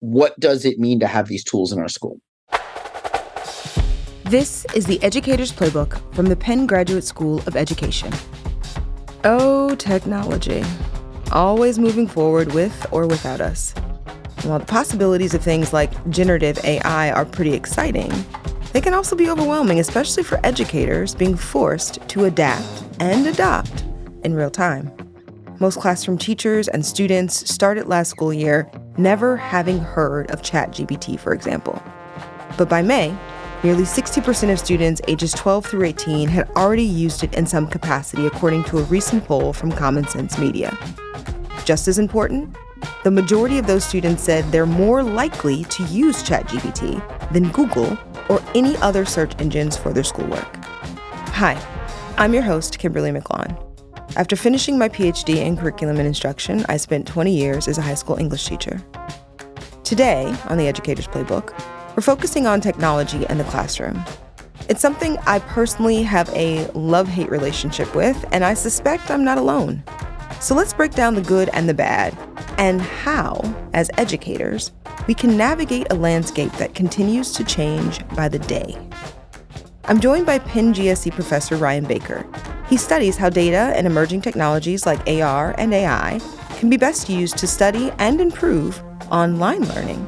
what does it mean to have these tools in our school? This is the Educator's Playbook from the Penn Graduate School of Education. Oh, technology. Always moving forward with or without us. While the possibilities of things like generative AI are pretty exciting, they can also be overwhelming, especially for educators being forced to adapt and adopt in real time. Most classroom teachers and students started last school year never having heard of ChatGPT, for example. But by May, nearly 60% of students ages 12 through 18 had already used it in some capacity, according to a recent poll from Common Sense Media. Just as important, the majority of those students said they're more likely to use ChatGPT than Google or any other search engines for their schoolwork. Hi, I'm your host, Kimberly McLaughlin. After finishing my PhD in curriculum and instruction, I spent 20 years as a high school English teacher. Today, on the Educator's Playbook, we're focusing on technology and the classroom. It's something I personally have a love hate relationship with, and I suspect I'm not alone. So let's break down the good and the bad, and how, as educators, we can navigate a landscape that continues to change by the day. I'm joined by Penn GSE professor Ryan Baker, he studies how data and emerging technologies like AR and AI can be best used to study and improve online learning.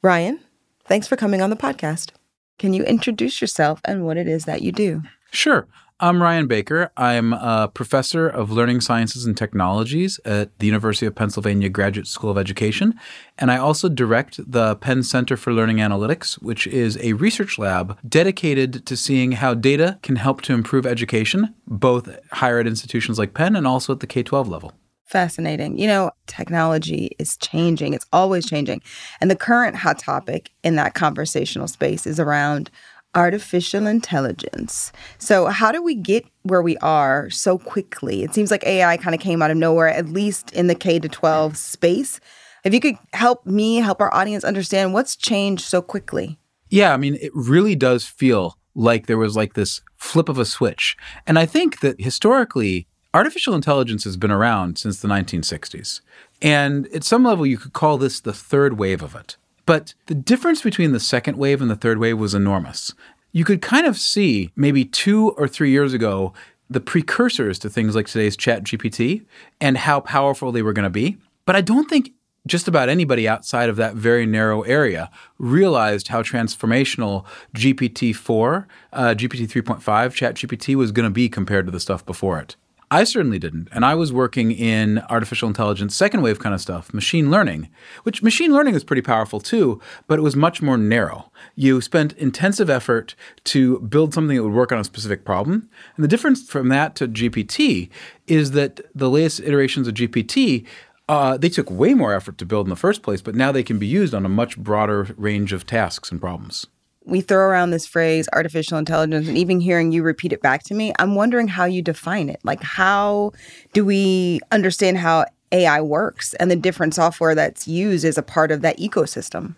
Ryan, thanks for coming on the podcast. Can you introduce yourself and what it is that you do? Sure. I'm Ryan Baker. I'm a professor of learning sciences and technologies at the University of Pennsylvania Graduate School of Education. And I also direct the Penn Center for Learning Analytics, which is a research lab dedicated to seeing how data can help to improve education, both higher ed institutions like Penn and also at the K 12 level. Fascinating. You know, technology is changing, it's always changing. And the current hot topic in that conversational space is around artificial intelligence. So, how do we get where we are so quickly? It seems like AI kind of came out of nowhere, at least in the K to 12 space. If you could help me, help our audience understand what's changed so quickly. Yeah, I mean, it really does feel like there was like this flip of a switch. And I think that historically, artificial intelligence has been around since the 1960s. And at some level, you could call this the third wave of it. But the difference between the second wave and the third wave was enormous. You could kind of see maybe two or three years ago the precursors to things like today's Chat GPT and how powerful they were going to be. But I don't think just about anybody outside of that very narrow area realized how transformational GPT 4, uh, GPT 3.5, Chat GPT was going to be compared to the stuff before it. I certainly didn't. And I was working in artificial intelligence, second wave kind of stuff, machine learning, which machine learning is pretty powerful too, but it was much more narrow. You spent intensive effort to build something that would work on a specific problem. And the difference from that to GPT is that the latest iterations of GPT uh, they took way more effort to build in the first place, but now they can be used on a much broader range of tasks and problems we throw around this phrase artificial intelligence and even hearing you repeat it back to me i'm wondering how you define it like how do we understand how ai works and the different software that's used as a part of that ecosystem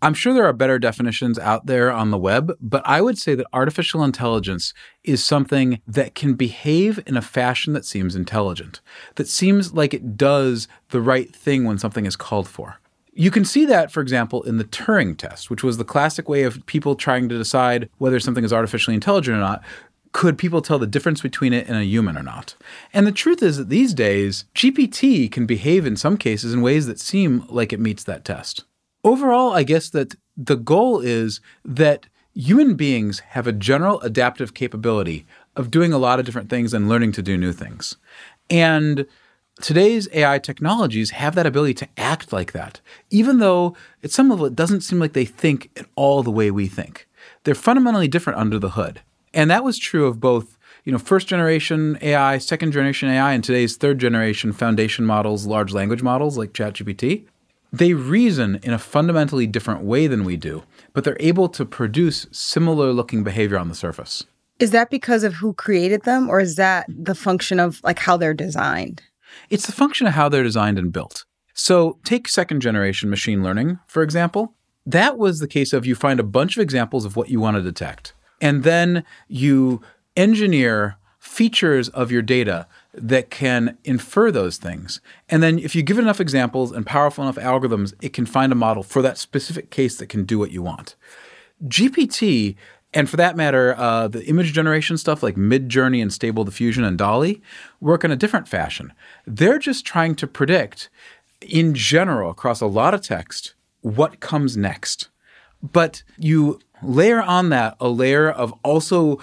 I'm sure there are better definitions out there on the web, but I would say that artificial intelligence is something that can behave in a fashion that seems intelligent, that seems like it does the right thing when something is called for. You can see that, for example, in the Turing test, which was the classic way of people trying to decide whether something is artificially intelligent or not. Could people tell the difference between it and a human or not? And the truth is that these days, GPT can behave in some cases in ways that seem like it meets that test. Overall, I guess that the goal is that human beings have a general adaptive capability of doing a lot of different things and learning to do new things. And today's AI technologies have that ability to act like that, even though at some level it doesn't seem like they think at all the way we think. They're fundamentally different under the hood. And that was true of both, you know, first generation AI, second generation AI, and today's third generation foundation models, large language models like ChatGPT. They reason in a fundamentally different way than we do, but they're able to produce similar looking behavior on the surface. Is that because of who created them, or is that the function of like how they're designed? It's the function of how they're designed and built. So, take second generation machine learning, for example. That was the case of you find a bunch of examples of what you want to detect, and then you engineer features of your data that can infer those things. And then if you give it enough examples and powerful enough algorithms, it can find a model for that specific case that can do what you want. GPT and for that matter, uh, the image generation stuff like Midjourney and Stable Diffusion and DALL-E work in a different fashion. They're just trying to predict, in general, across a lot of text, what comes next. But you layer on that a layer of also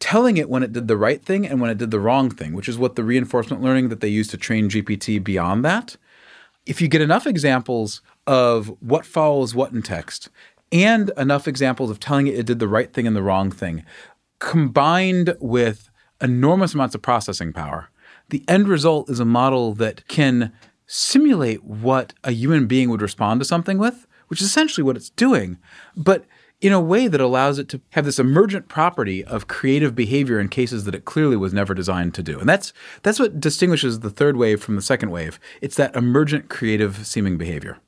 telling it when it did the right thing and when it did the wrong thing, which is what the reinforcement learning that they use to train GPT beyond that. If you get enough examples of what follows what in text and enough examples of telling it it did the right thing and the wrong thing, combined with enormous amounts of processing power, the end result is a model that can simulate what a human being would respond to something with, which is essentially what it's doing. But in a way that allows it to have this emergent property of creative behavior in cases that it clearly was never designed to do. And that's that's what distinguishes the third wave from the second wave. It's that emergent creative seeming behavior.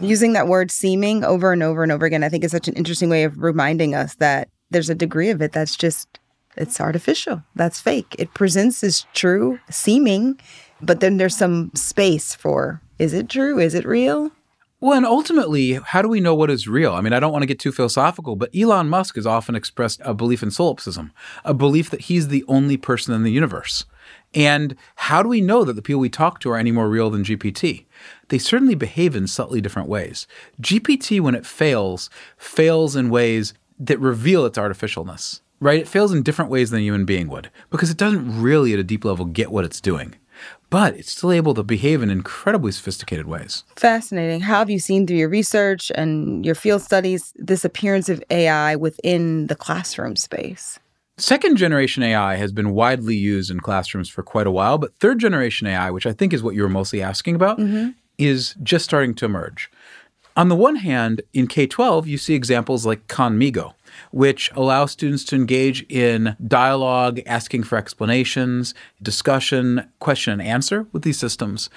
Using that word seeming over and over and over again, I think is such an interesting way of reminding us that there's a degree of it that's just it's artificial. That's fake. It presents as true, seeming, but then there's some space for is it true? Is it real? Well, and ultimately, how do we know what is real? I mean, I don't want to get too philosophical, but Elon Musk has often expressed a belief in solipsism, a belief that he's the only person in the universe. And how do we know that the people we talk to are any more real than GPT? They certainly behave in subtly different ways. GPT, when it fails, fails in ways that reveal its artificialness, right? It fails in different ways than a human being would because it doesn't really, at a deep level, get what it's doing but it's still able to behave in incredibly sophisticated ways. Fascinating. How have you seen through your research and your field studies this appearance of AI within the classroom space? Second generation AI has been widely used in classrooms for quite a while, but third generation AI, which I think is what you were mostly asking about, mm-hmm. Is just starting to emerge. On the one hand, in K 12, you see examples like Khanmigo, which allows students to engage in dialogue, asking for explanations, discussion, question and answer with these systems.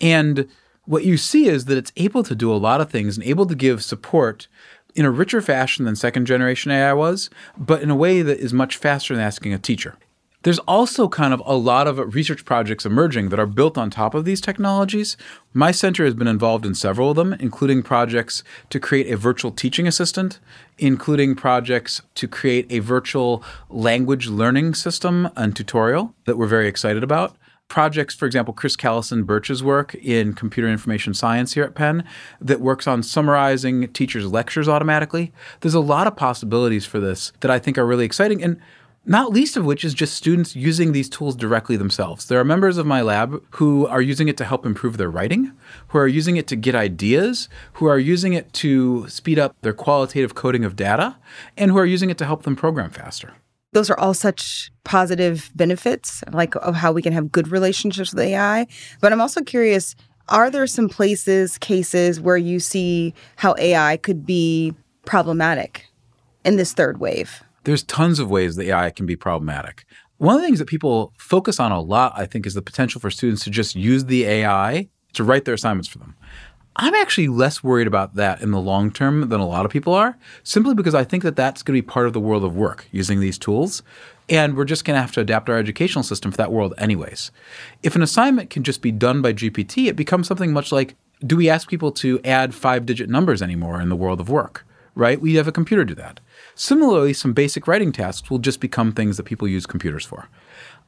And what you see is that it's able to do a lot of things and able to give support in a richer fashion than second generation AI was, but in a way that is much faster than asking a teacher. There's also kind of a lot of research projects emerging that are built on top of these technologies. My center has been involved in several of them, including projects to create a virtual teaching assistant, including projects to create a virtual language learning system and tutorial that we're very excited about projects, for example, Chris Callison Burch's work in computer information science here at Penn that works on summarizing teachers' lectures automatically. There's a lot of possibilities for this that I think are really exciting. And not least of which is just students using these tools directly themselves. There are members of my lab who are using it to help improve their writing, who are using it to get ideas, who are using it to speed up their qualitative coding of data, and who are using it to help them program faster. Those are all such positive benefits, like of how we can have good relationships with AI. But I'm also curious are there some places, cases where you see how AI could be problematic in this third wave? There's tons of ways that AI can be problematic. One of the things that people focus on a lot, I think, is the potential for students to just use the AI to write their assignments for them. I'm actually less worried about that in the long term than a lot of people are, simply because I think that that's going to be part of the world of work using these tools. And we're just going to have to adapt our educational system for that world, anyways. If an assignment can just be done by GPT, it becomes something much like do we ask people to add five digit numbers anymore in the world of work? Right? We have a computer do that. Similarly, some basic writing tasks will just become things that people use computers for.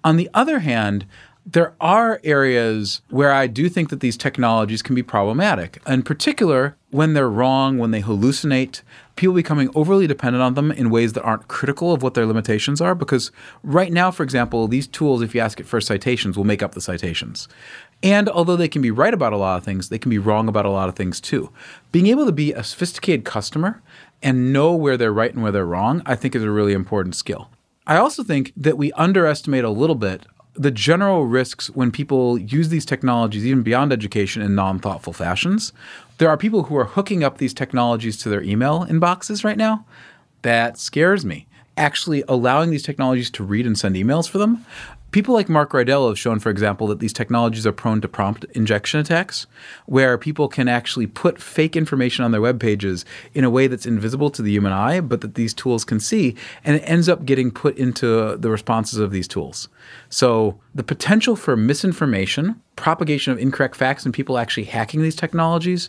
On the other hand, there are areas where I do think that these technologies can be problematic. In particular, when they're wrong, when they hallucinate, people becoming overly dependent on them in ways that aren't critical of what their limitations are. Because right now, for example, these tools, if you ask it for citations, will make up the citations. And although they can be right about a lot of things, they can be wrong about a lot of things too. Being able to be a sophisticated customer and know where they're right and where they're wrong, I think is a really important skill. I also think that we underestimate a little bit the general risks when people use these technologies, even beyond education, in non thoughtful fashions. There are people who are hooking up these technologies to their email inboxes right now. That scares me. Actually, allowing these technologies to read and send emails for them People like Mark Riedl have shown, for example, that these technologies are prone to prompt injection attacks, where people can actually put fake information on their web pages in a way that's invisible to the human eye, but that these tools can see, and it ends up getting put into the responses of these tools. So the potential for misinformation, propagation of incorrect facts, and people actually hacking these technologies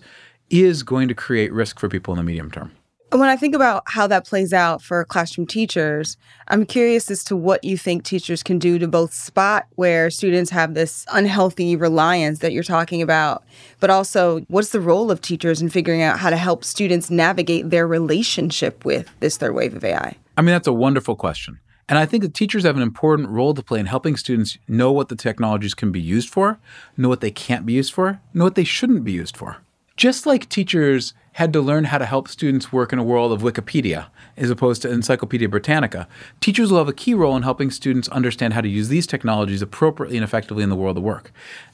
is going to create risk for people in the medium term. When I think about how that plays out for classroom teachers, I'm curious as to what you think teachers can do to both spot where students have this unhealthy reliance that you're talking about, but also what's the role of teachers in figuring out how to help students navigate their relationship with this third wave of AI? I mean, that's a wonderful question. And I think that teachers have an important role to play in helping students know what the technologies can be used for, know what they can't be used for, know what they shouldn't be used for. Just like teachers had to learn how to help students work in a world of Wikipedia as opposed to Encyclopedia Britannica, teachers will have a key role in helping students understand how to use these technologies appropriately and effectively in the world of work.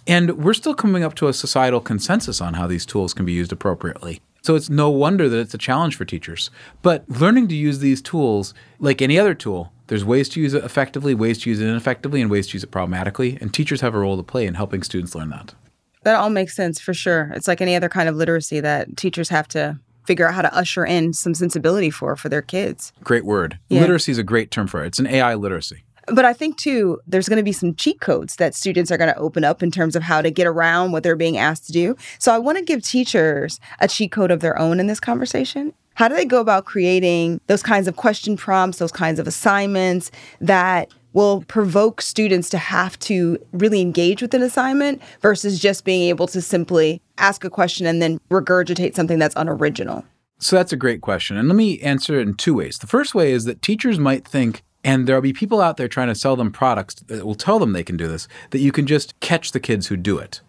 And we're still coming up to a societal consensus on how these tools can be used appropriately. So it's no wonder that it's a challenge for teachers. But learning to use these tools, like any other tool, there's ways to use it effectively, ways to use it ineffectively, and ways to use it problematically. And teachers have a role to play in helping students learn that. That all makes sense for sure. It's like any other kind of literacy that teachers have to figure out how to usher in some sensibility for for their kids. Great word. Yeah. Literacy is a great term for it. It's an AI literacy. But I think too, there's going to be some cheat codes that students are going to open up in terms of how to get around what they're being asked to do. So I want to give teachers a cheat code of their own in this conversation. How do they go about creating those kinds of question prompts, those kinds of assignments that will provoke students to have to really engage with an assignment versus just being able to simply ask a question and then regurgitate something that's unoriginal? So that's a great question. And let me answer it in two ways. The first way is that teachers might think, and there'll be people out there trying to sell them products that will tell them they can do this, that you can just catch the kids who do it.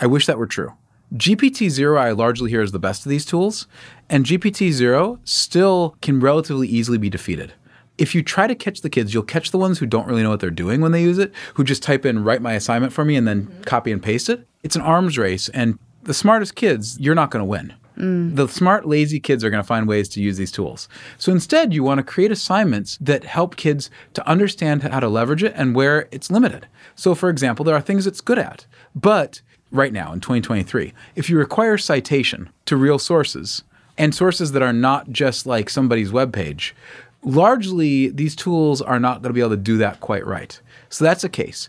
I wish that were true. GPTZero I largely hear is the best of these tools, and GPTZero still can relatively easily be defeated if you try to catch the kids, you'll catch the ones who don't really know what they're doing when they use it, who just type in write my assignment for me and then mm-hmm. copy and paste it. It's an arms race and the smartest kids, you're not going to win. Mm. The smart, lazy kids are going to find ways to use these tools. So instead, you want to create assignments that help kids to understand how to leverage it and where it's limited. So, for example, there are things it's good at, but right now in 2023, if you require citation to real sources and sources that are not just like somebody's web page, largely these tools are not going to be able to do that quite right. So that's a case.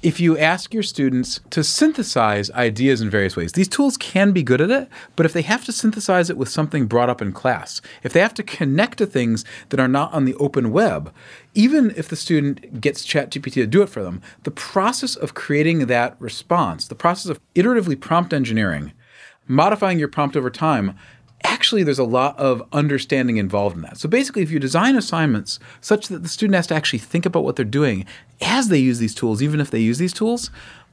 If you ask your students to synthesize ideas in various ways, these tools can be good at it, but if they have to synthesize it with something brought up in class, if they have to connect to things that are not on the open web, even if the student gets ChatGPT to do it for them, the process of creating that response, the process of iteratively prompt engineering, modifying your prompt over time, actually there's a lot of understanding involved in that. So basically, if you design assignments such that the student has to actually think about what they're doing as they use these tools, even if they use these tools,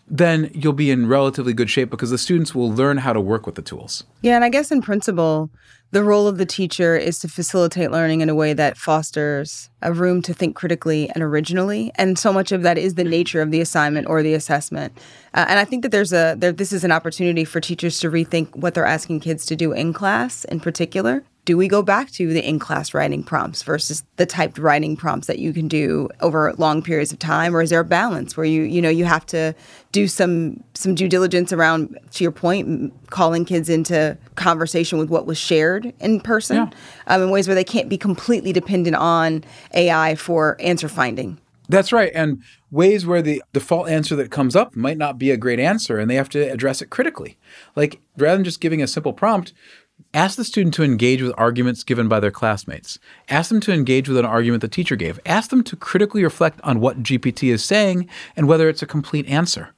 then you'll be in relatively good shape because the students will learn how to work with the tools. Yeah, and I guess in principle, the role of the teacher is to facilitate learning in a way that fosters a room to think critically and originally. And so much of that is the nature of the assignment or the assessment. Uh, and I think that there's a there, this is an opportunity for teachers to rethink what they're asking kids to do in class in particular do we go back to the in class writing prompts versus the typed writing prompts that you can do over long periods of time or is there a balance where you you know you have to do some some due diligence around to your point calling kids into conversation with what was shared in person yeah. um, in ways where they can't be completely dependent on AI for answer finding that's right. And ways where the default answer that comes up might not be a great answer and they have to address it critically. Like rather than just giving a simple prompt, Ask the student to engage with arguments given by their classmates. Ask them to engage with an argument the teacher gave. Ask them to critically reflect on what GPT is saying and whether it's a complete answer.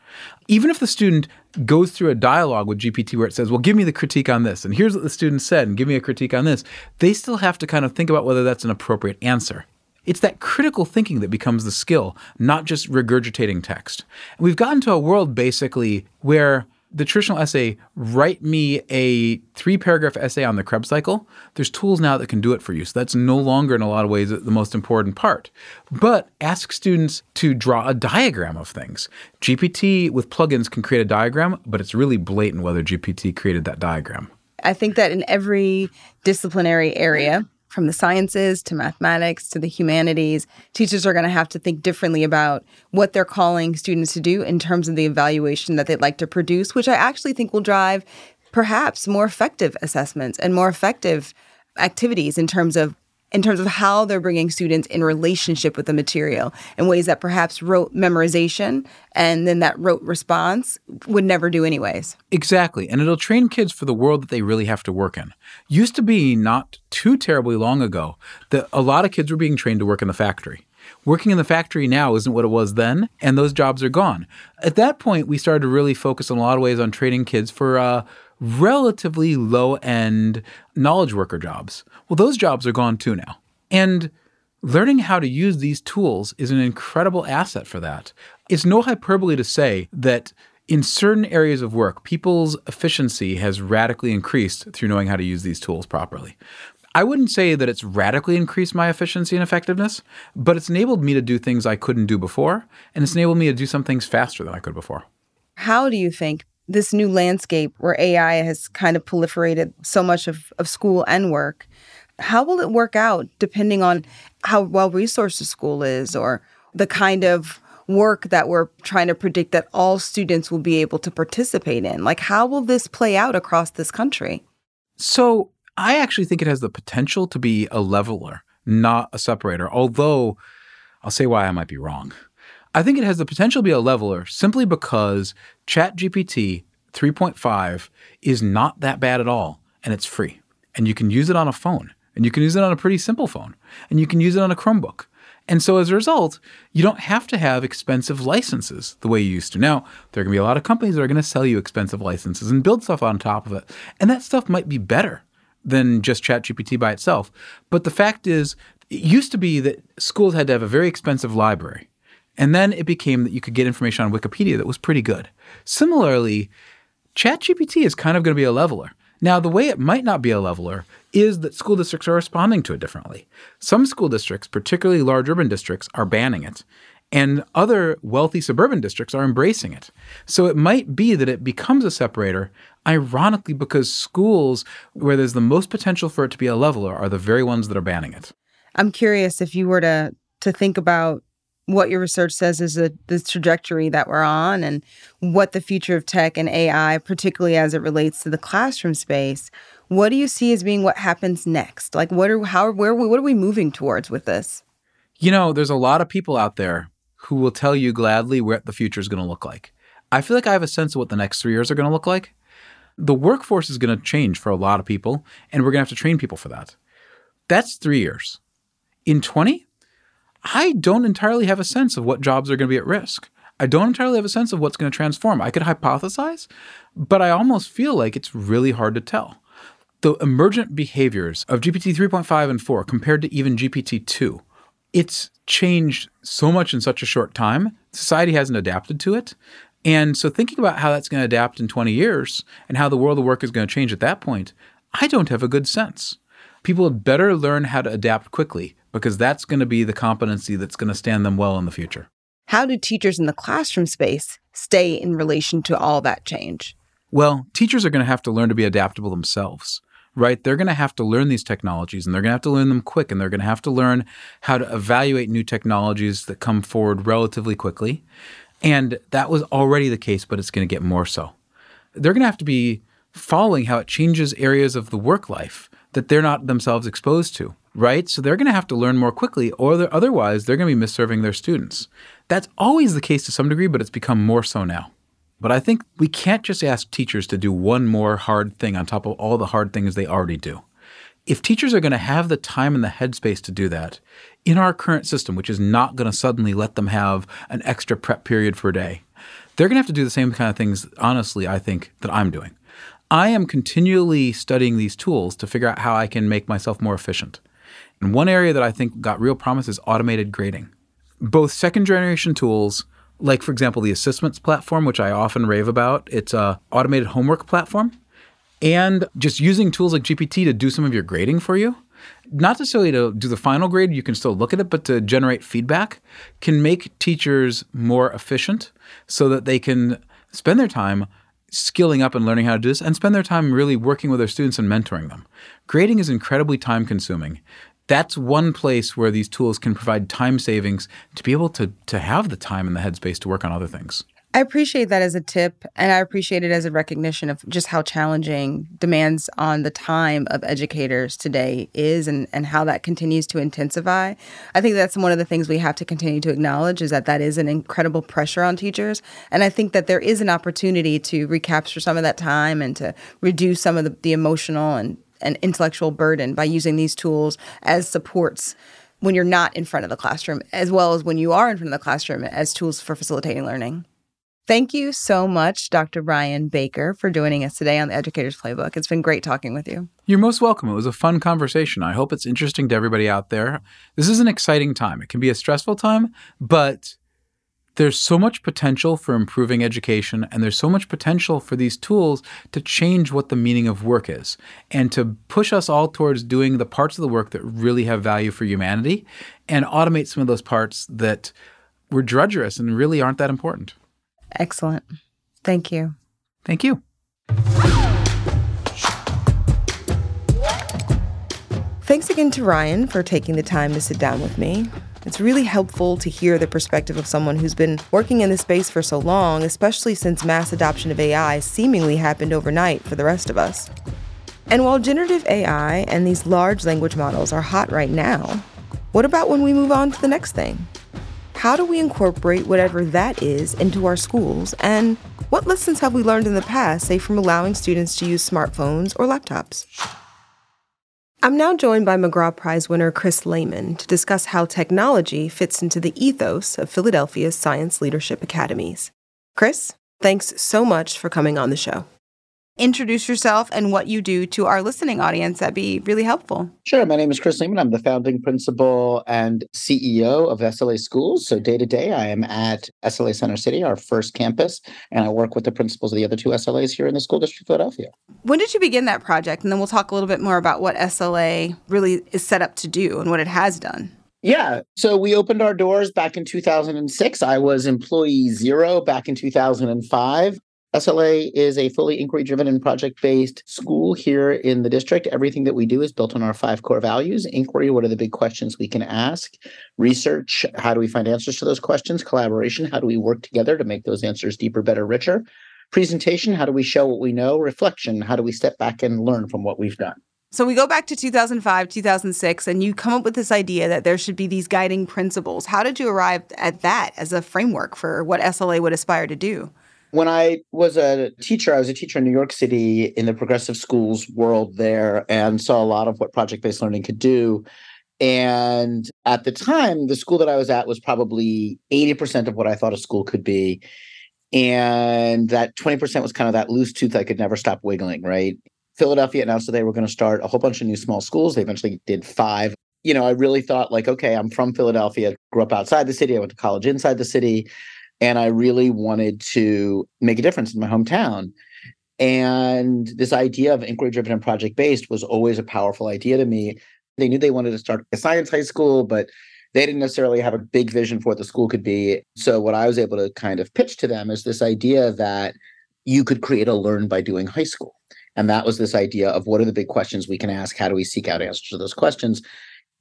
Even if the student goes through a dialogue with GPT where it says, Well, give me the critique on this, and here's what the student said, and give me a critique on this, they still have to kind of think about whether that's an appropriate answer. It's that critical thinking that becomes the skill, not just regurgitating text. And we've gotten to a world basically where the traditional essay, write me a three paragraph essay on the Krebs cycle, there's tools now that can do it for you. So that's no longer, in a lot of ways, the most important part. But ask students to draw a diagram of things. GPT with plugins can create a diagram, but it's really blatant whether GPT created that diagram. I think that in every disciplinary area, from the sciences to mathematics to the humanities, teachers are going to have to think differently about what they're calling students to do in terms of the evaluation that they'd like to produce, which I actually think will drive perhaps more effective assessments and more effective activities in terms of in terms of how they're bringing students in relationship with the material in ways that perhaps rote memorization and then that rote response would never do anyways. Exactly. And it'll train kids for the world that they really have to work in. Used to be not too terribly long ago that a lot of kids were being trained to work in the factory. Working in the factory now isn't what it was then, and those jobs are gone. At that point, we started to really focus in a lot of ways on training kids for uh, relatively low end knowledge worker jobs. Well, those jobs are gone too now. And learning how to use these tools is an incredible asset for that. It's no hyperbole to say that in certain areas of work, people's efficiency has radically increased through knowing how to use these tools properly. I wouldn't say that it's radically increased my efficiency and effectiveness, but it's enabled me to do things I couldn't do before, and it's enabled me to do some things faster than I could before. How do you think this new landscape where AI has kind of proliferated so much of, of school and work, how will it work out depending on how well resourced the school is or the kind of work that we're trying to predict that all students will be able to participate in? Like, how will this play out across this country? So, I actually think it has the potential to be a leveler, not a separator, although I'll say why I might be wrong. I think it has the potential to be a leveler simply because ChatGPT 3.5 is not that bad at all and it's free. And you can use it on a phone and you can use it on a pretty simple phone and you can use it on a Chromebook. And so as a result, you don't have to have expensive licenses the way you used to. Now, there are going to be a lot of companies that are going to sell you expensive licenses and build stuff on top of it. And that stuff might be better than just ChatGPT by itself. But the fact is, it used to be that schools had to have a very expensive library. And then it became that you could get information on Wikipedia that was pretty good. Similarly, ChatGPT is kind of going to be a leveler. Now, the way it might not be a leveler is that school districts are responding to it differently. Some school districts, particularly large urban districts, are banning it, and other wealthy suburban districts are embracing it. So it might be that it becomes a separator, ironically, because schools where there's the most potential for it to be a leveler are the very ones that are banning it. I'm curious if you were to to think about what your research says is the, the trajectory that we're on and what the future of tech and AI, particularly as it relates to the classroom space, what do you see as being what happens next? Like, what are how where what are we moving towards with this? You know, there's a lot of people out there who will tell you gladly what the future is going to look like. I feel like I have a sense of what the next three years are going to look like. The workforce is going to change for a lot of people, and we're going to have to train people for that. That's three years. In 20, I don't entirely have a sense of what jobs are going to be at risk. I don't entirely have a sense of what's going to transform. I could hypothesize, but I almost feel like it's really hard to tell. The emergent behaviors of GPT 3.5 and 4 compared to even GPT 2, it's changed so much in such a short time. Society hasn't adapted to it. And so, thinking about how that's going to adapt in 20 years and how the world of work is going to change at that point, I don't have a good sense. People had better learn how to adapt quickly because that's going to be the competency that's going to stand them well in the future. How do teachers in the classroom space stay in relation to all that change? Well, teachers are going to have to learn to be adaptable themselves, right? They're going to have to learn these technologies and they're going to have to learn them quick and they're going to have to learn how to evaluate new technologies that come forward relatively quickly. And that was already the case, but it's going to get more so. They're going to have to be following how it changes areas of the work life that they're not themselves exposed to right? So they're going to have to learn more quickly, or they're, otherwise they're going to be misserving their students. That's always the case to some degree, but it's become more so now. But I think we can't just ask teachers to do one more hard thing on top of all the hard things they already do. If teachers are going to have the time and the headspace to do that in our current system, which is not going to suddenly let them have an extra prep period for a day, they're going to have to do the same kind of things, honestly, I think, that I'm doing. I am continually studying these tools to figure out how I can make myself more efficient. And one area that I think got real promise is automated grading. Both second generation tools, like for example the ASSISTments platform, which I often rave about, it's a automated homework platform, and just using tools like GPT to do some of your grading for you. Not necessarily to do the final grade, you can still look at it, but to generate feedback can make teachers more efficient so that they can spend their time skilling up and learning how to do this and spend their time really working with their students and mentoring them. Grading is incredibly time consuming. That's one place where these tools can provide time savings to be able to, to have the time and the headspace to work on other things. I appreciate that as a tip, and I appreciate it as a recognition of just how challenging demands on the time of educators today is and, and how that continues to intensify. I think that's one of the things we have to continue to acknowledge is that that is an incredible pressure on teachers. And I think that there is an opportunity to recapture some of that time and to reduce some of the, the emotional and, and intellectual burden by using these tools as supports when you're not in front of the classroom, as well as when you are in front of the classroom as tools for facilitating learning. Thank you so much, Dr. Ryan Baker, for joining us today on the Educator's Playbook. It's been great talking with you. You're most welcome. It was a fun conversation. I hope it's interesting to everybody out there. This is an exciting time. It can be a stressful time, but there's so much potential for improving education, and there's so much potential for these tools to change what the meaning of work is and to push us all towards doing the parts of the work that really have value for humanity and automate some of those parts that were drudgerous and really aren't that important. Excellent. Thank you. Thank you. Thanks again to Ryan for taking the time to sit down with me. It's really helpful to hear the perspective of someone who's been working in this space for so long, especially since mass adoption of AI seemingly happened overnight for the rest of us. And while generative AI and these large language models are hot right now, what about when we move on to the next thing? How do we incorporate whatever that is into our schools? And what lessons have we learned in the past, say from allowing students to use smartphones or laptops? I'm now joined by McGraw Prize winner Chris Lehmann to discuss how technology fits into the ethos of Philadelphia's Science Leadership Academies. Chris, thanks so much for coming on the show introduce yourself and what you do to our listening audience. That'd be really helpful. Sure. My name is Chris Lehmann. I'm the founding principal and CEO of SLA Schools. So day to day, I am at SLA Center City, our first campus, and I work with the principals of the other two SLAs here in the school district of Philadelphia. When did you begin that project? And then we'll talk a little bit more about what SLA really is set up to do and what it has done. Yeah. So we opened our doors back in 2006. I was employee zero back in 2005. SLA is a fully inquiry driven and project based school here in the district. Everything that we do is built on our five core values inquiry, what are the big questions we can ask? Research, how do we find answers to those questions? Collaboration, how do we work together to make those answers deeper, better, richer? Presentation, how do we show what we know? Reflection, how do we step back and learn from what we've done? So we go back to 2005, 2006, and you come up with this idea that there should be these guiding principles. How did you arrive at that as a framework for what SLA would aspire to do? When I was a teacher, I was a teacher in New York City in the progressive schools world there and saw a lot of what project based learning could do. And at the time, the school that I was at was probably 80% of what I thought a school could be. And that 20% was kind of that loose tooth I could never stop wiggling, right? Philadelphia announced that they were going to start a whole bunch of new small schools. They eventually did five. You know, I really thought, like, okay, I'm from Philadelphia, grew up outside the city, I went to college inside the city and I really wanted to make a difference in my hometown. And this idea of inquiry driven and project based was always a powerful idea to me. They knew they wanted to start a science high school, but they didn't necessarily have a big vision for what the school could be. So, what I was able to kind of pitch to them is this idea that you could create a learn by doing high school. And that was this idea of what are the big questions we can ask? How do we seek out answers to those questions?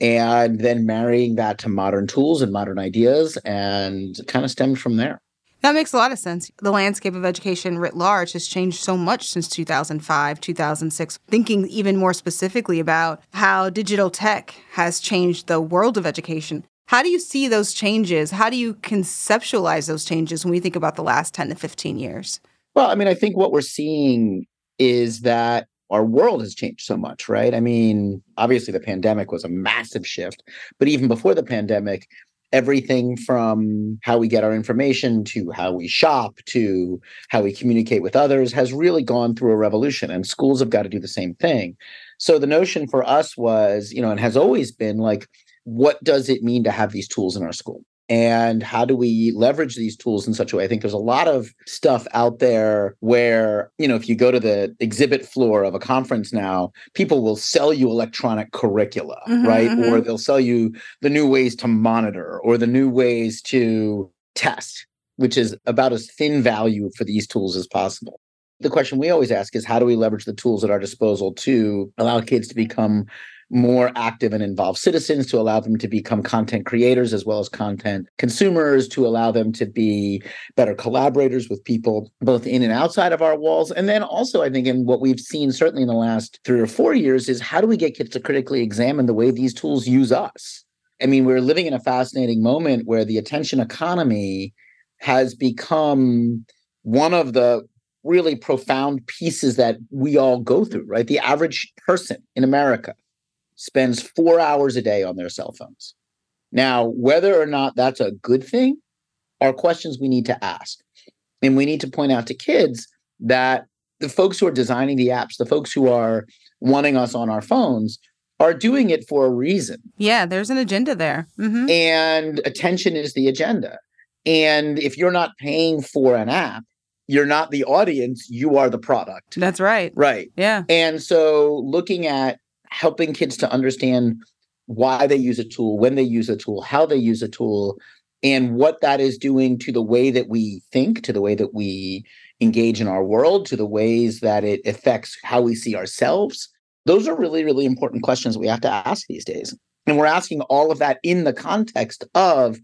and then marrying that to modern tools and modern ideas and kind of stemmed from there. That makes a lot of sense. The landscape of education writ large has changed so much since 2005, 2006. Thinking even more specifically about how digital tech has changed the world of education. How do you see those changes? How do you conceptualize those changes when we think about the last 10 to 15 years? Well, I mean, I think what we're seeing is that our world has changed so much, right? I mean, obviously the pandemic was a massive shift, but even before the pandemic, everything from how we get our information to how we shop to how we communicate with others has really gone through a revolution and schools have got to do the same thing. So the notion for us was, you know, and has always been like what does it mean to have these tools in our school? And how do we leverage these tools in such a way? I think there's a lot of stuff out there where you know if you go to the exhibit floor of a conference now people will sell you electronic curricula mm-hmm, right? mm-hmm. or they'll sell you the new ways to monitor or the new ways to test which is about as thin value for these tools as possible. The question we always ask is how do we leverage the tools at our disposal to allow kids to become more active and involved citizens, to allow them to become content creators as well as content consumers, to allow them to be better collaborators with people both in and outside of our walls. And then also, I think, in what we've seen certainly in the last three or four years, is how do we get kids to critically examine the way these tools use us? I mean, we're living in a fascinating moment where the attention economy has become one of the really profound pieces that we all go through, right? The average person in America spends four hours a day on their cell phones. Now, whether or not that's a good thing are questions we need to ask. And we need to point out to kids that the folks who are designing the apps, the folks who are wanting us on our phones, are doing it for a reason. Yeah, there's an agenda there. Mm-hmm. And attention is the agenda. And if you're not paying for an app, you're not the audience, you are the product. That's right. Right. Yeah. And so looking at helping kids to understand why they use a tool, when they use a tool, how they use a tool, and what that is doing to the way that we think, to the way that we engage in our world, to the ways that it affects how we see ourselves. Those are really, really important questions we have to ask these days. And we're asking all of that in the context of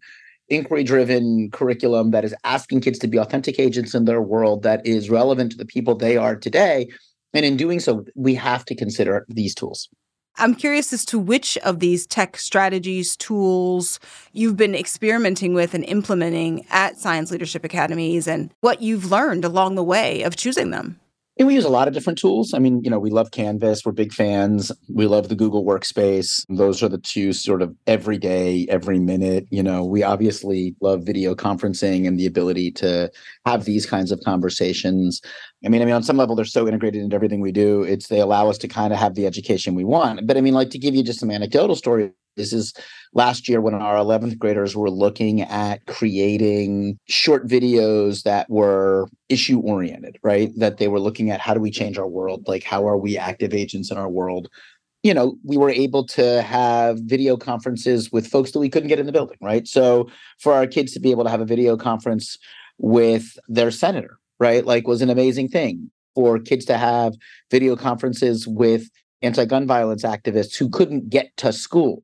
inquiry driven curriculum that is asking kids to be authentic agents in their world that is relevant to the people they are today and in doing so, we have to consider these tools. I'm curious as to which of these tech strategies, tools you've been experimenting with and implementing at Science Leadership Academies and what you've learned along the way of choosing them. And we use a lot of different tools. I mean, you know, we love Canvas. We're big fans. We love the Google Workspace. Those are the two sort of every day, every minute. You know, we obviously love video conferencing and the ability to have these kinds of conversations. I mean, I mean, on some level, they're so integrated into everything we do. It's they allow us to kind of have the education we want. But I mean, like to give you just some anecdotal story, this is last year when our 11th graders were looking at creating short videos that were issue oriented, right? That they were looking at how do we change our world? Like, how are we active agents in our world? You know, we were able to have video conferences with folks that we couldn't get in the building, right? So for our kids to be able to have a video conference with their senator right? Like was an amazing thing for kids to have video conferences with anti-gun violence activists who couldn't get to school.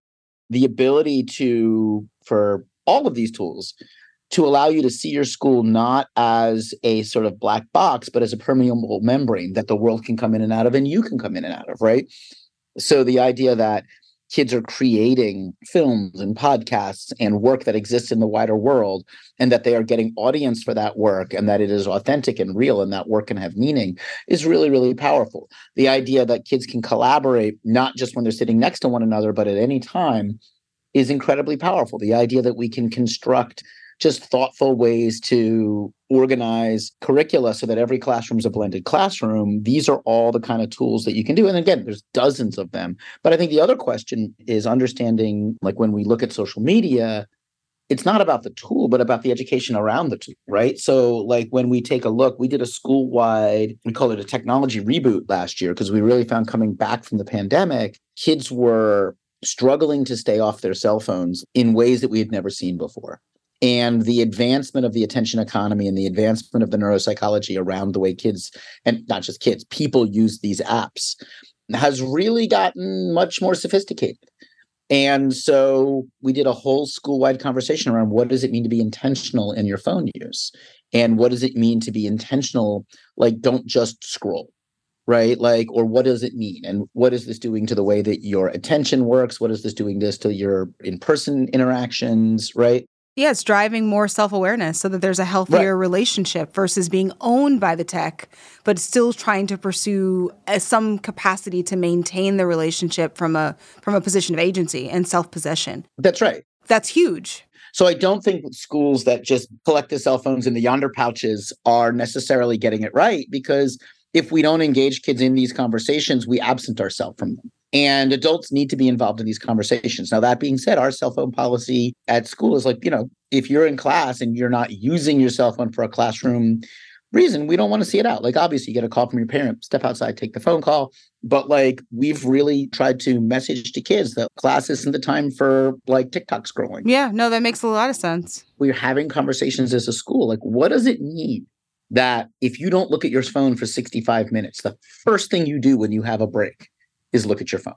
The ability to for all of these tools to allow you to see your school not as a sort of black box, but as a permeable membrane that the world can come in and out of and you can come in and out of, right? So the idea that kids are creating films and podcasts and work that exists in the wider world and that they are getting audience for that work and that it is authentic and real and that work can have meaning is really really powerful. The idea that kids can collaborate not just when they're sitting next to one another but at any time is incredibly powerful. The idea that we can construct just thoughtful ways to organize curricula so that every classroom is a blended classroom. These are all the kind of tools that you can do. And again, there's dozens of them. But I think the other question is understanding, like when we look at social media, it's not about the tool, but about the education around the tool, right? So, like when we take a look, we did a school wide, we call it a technology reboot last year because we really found coming back from the pandemic, kids were struggling to stay off their cell phones in ways that we had never seen before and the advancement of the attention economy and the advancement of the neuropsychology around the way kids and not just kids people use these apps has really gotten much more sophisticated. And so we did a whole school-wide conversation around what does it mean to be intentional in your phone use? And what does it mean to be intentional like don't just scroll right? Like or what does it mean? And what is this doing to the way that your attention works? What is this doing this to your in-person interactions right yeah, it's driving more self awareness so that there's a healthier right. relationship versus being owned by the tech, but still trying to pursue uh, some capacity to maintain the relationship from a from a position of agency and self possession. That's right. That's huge. So I don't think schools that just collect the cell phones in the Yondr pouches are necessarily getting it right because if we don't engage kids in these conversations, we absent ourselves from them. And adults need to be involved in these conversations. Now, that being said, our cell phone policy at school is like, you know, if you're in class and you're not using your cell phone for a classroom reason, we don't want to see it out. Like, obviously, you get a call from your parent, step outside, take the phone call. But like, we've really tried to message to kids that class isn't the time for like TikTok scrolling. Yeah, no, that makes a lot of sense. We're having conversations as a school. Like, what does it mean that if you don't look at your phone for 65 minutes, the first thing you do when you have a break is look at your phone.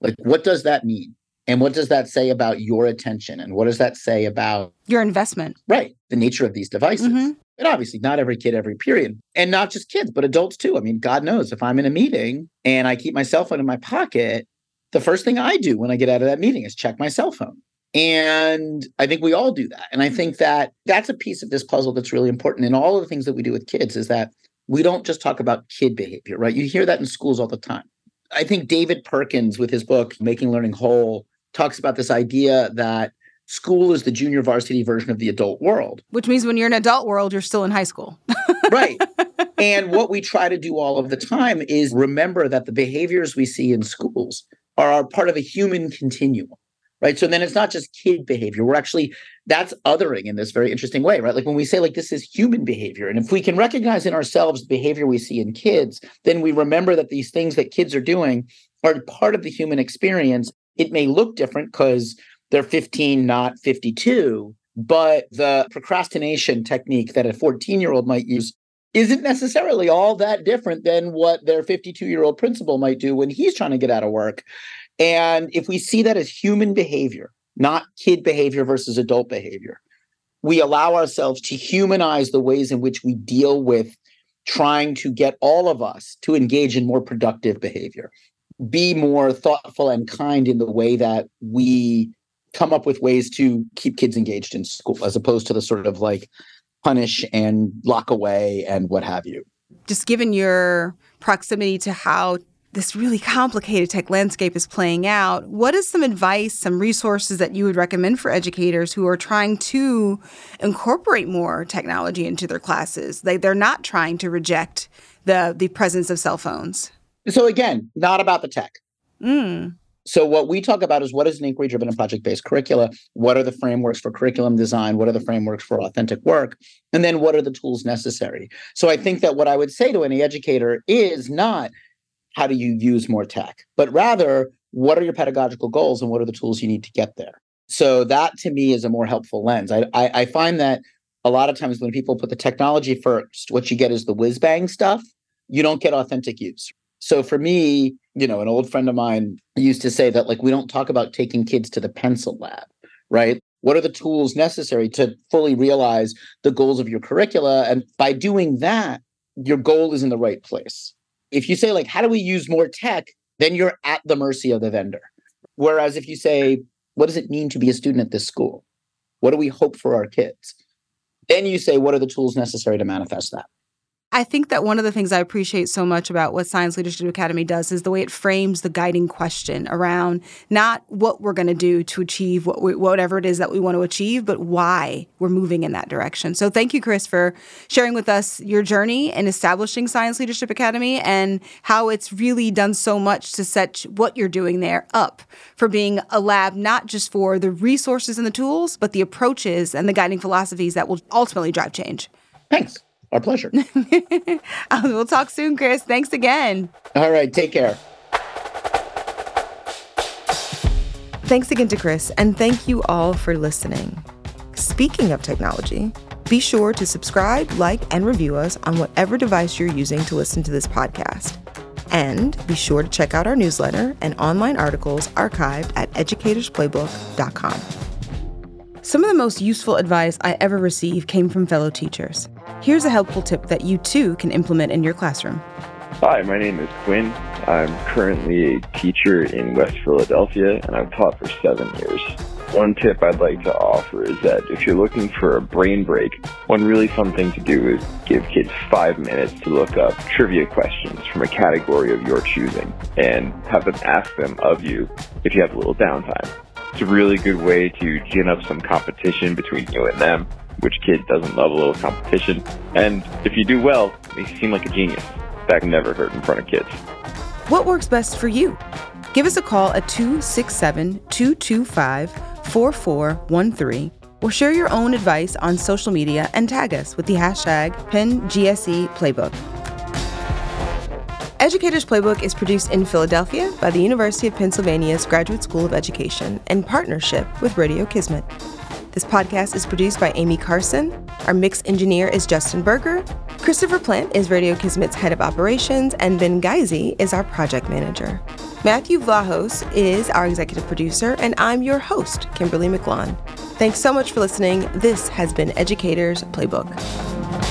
Like, what does that mean? And what does that say about your attention? And what does that say about your investment? Right. The nature of these devices. Mm-hmm. And obviously, not every kid, every period, and not just kids, but adults too. I mean, God knows if I'm in a meeting and I keep my cell phone in my pocket, the first thing I do when I get out of that meeting is check my cell phone. And I think we all do that. And I think that that's a piece of this puzzle that's really important in all of the things that we do with kids is that we don't just talk about kid behavior, right? You hear that in schools all the time. I think David Perkins, with his book, Making Learning Whole, talks about this idea that school is the junior varsity version of the adult world. Which means when you're in adult world, you're still in high school. right. And what we try to do all of the time is remember that the behaviors we see in schools are part of a human continuum right so then it's not just kid behavior we're actually that's othering in this very interesting way right? Like when we say like this is human behavior and if we can recognize in ourselves the behavior we see in kids then we remember that these things that kids are doing are part of the human experience. It may look different because they're 15 not 52 but the procrastination technique that a 14 year old might use isn't necessarily all that different than what their 52 year old principal might do when he's trying to get out of work. And if we see that as human behavior, not kid behavior versus adult behavior, we allow ourselves to humanize the ways in which we deal with trying to get all of us to engage in more productive behavior, be more thoughtful and kind in the way that we come up with ways to keep kids engaged in school, as opposed to the sort of like punish and lock away and what have you. Just given your proximity to how this really complicated tech landscape is playing out, what is some advice, some resources that you would recommend for educators who are trying to incorporate more technology into their classes? They, they're not trying to reject the, the presence of cell phones. So, again, not about the tech. Mm. So, what we talk about is what is an inquiry driven and project based curricula? What are the frameworks for curriculum design? What are the frameworks for authentic work? And then, what are the tools necessary? So, I think that what I would say to any educator is not how do you use more tech, but rather, what are your pedagogical goals and what are the tools you need to get there? So that to me is a more helpful lens. I, I, I find that a lot of times when people put the technology first, what you get is the whiz bang stuff. You don't get authentic use. So for me, you know, an old friend of mine used to say that like we don't talk about taking kids to the pencil lab, right? What are the tools necessary to fully realize the goals of your curricula? And by doing that, your goal is in the right place. If you say, like, how do we use more tech? Then you're at the mercy of the vendor. Whereas if you say, what does it mean to be a student at this school? What do we hope for our kids? Then you say, what are the tools necessary to manifest that? I think that one of the things I appreciate so much about what Science Leadership Academy does is the way it frames the guiding question around not what we're going to do to achieve what we, whatever it is that we want to achieve, but why we're moving in that direction. So thank you, Chris, for sharing with us your journey in establishing Science Leadership Academy and how it's really done so much to set what you're doing there up for being a lab, not just for the resources and the tools, but the approaches and the guiding philosophies that will ultimately drive change. Thanks. Our pleasure. Um, we'll talk soon, Chris. Thanks again. All right. Take care. Thanks again to Chris, and thank you all for listening. Speaking of technology, be sure to subscribe, like, and review us on whatever device you're using to listen to this podcast. And be sure to check out our newsletter and online articles archived at educatorsplaybook.com. Some of the most useful advice I ever received came from fellow teachers. Here's a helpful tip that you too can implement in your classroom. Hi, my name is Quinn. I'm currently a teacher in West Philadelphia and I've taught for seven years. One tip I'd like to offer is that if you're looking for a brain break, one really fun thing to do is give kids five minutes to look up trivia questions from a category of your choosing and have them ask them of you if you have a little downtime. It's a really good way to gin up some competition between you and them which kid doesn't love a little competition? And if you do well, you seem like a genius. That never hurt in front of kids. What works best for you? Give us a call at 267 225 4413 or share your own advice on social media and tag us with the hashtag PennGSEPlaybook. Educator's Playbook is produced in Philadelphia by the University of Pennsylvania's Graduate School of Education in partnership with Radio Kismet. This podcast is produced by Amy Carson. Our mix engineer is Justin Berger. Christopher Plant is Radio Kismet's head of operations, and Ben Geisey is our project manager. Matthew Vlahos is our executive producer, and I'm your host, Kimberly McLaughlin. Thanks so much for listening. This has been Educators Playbook.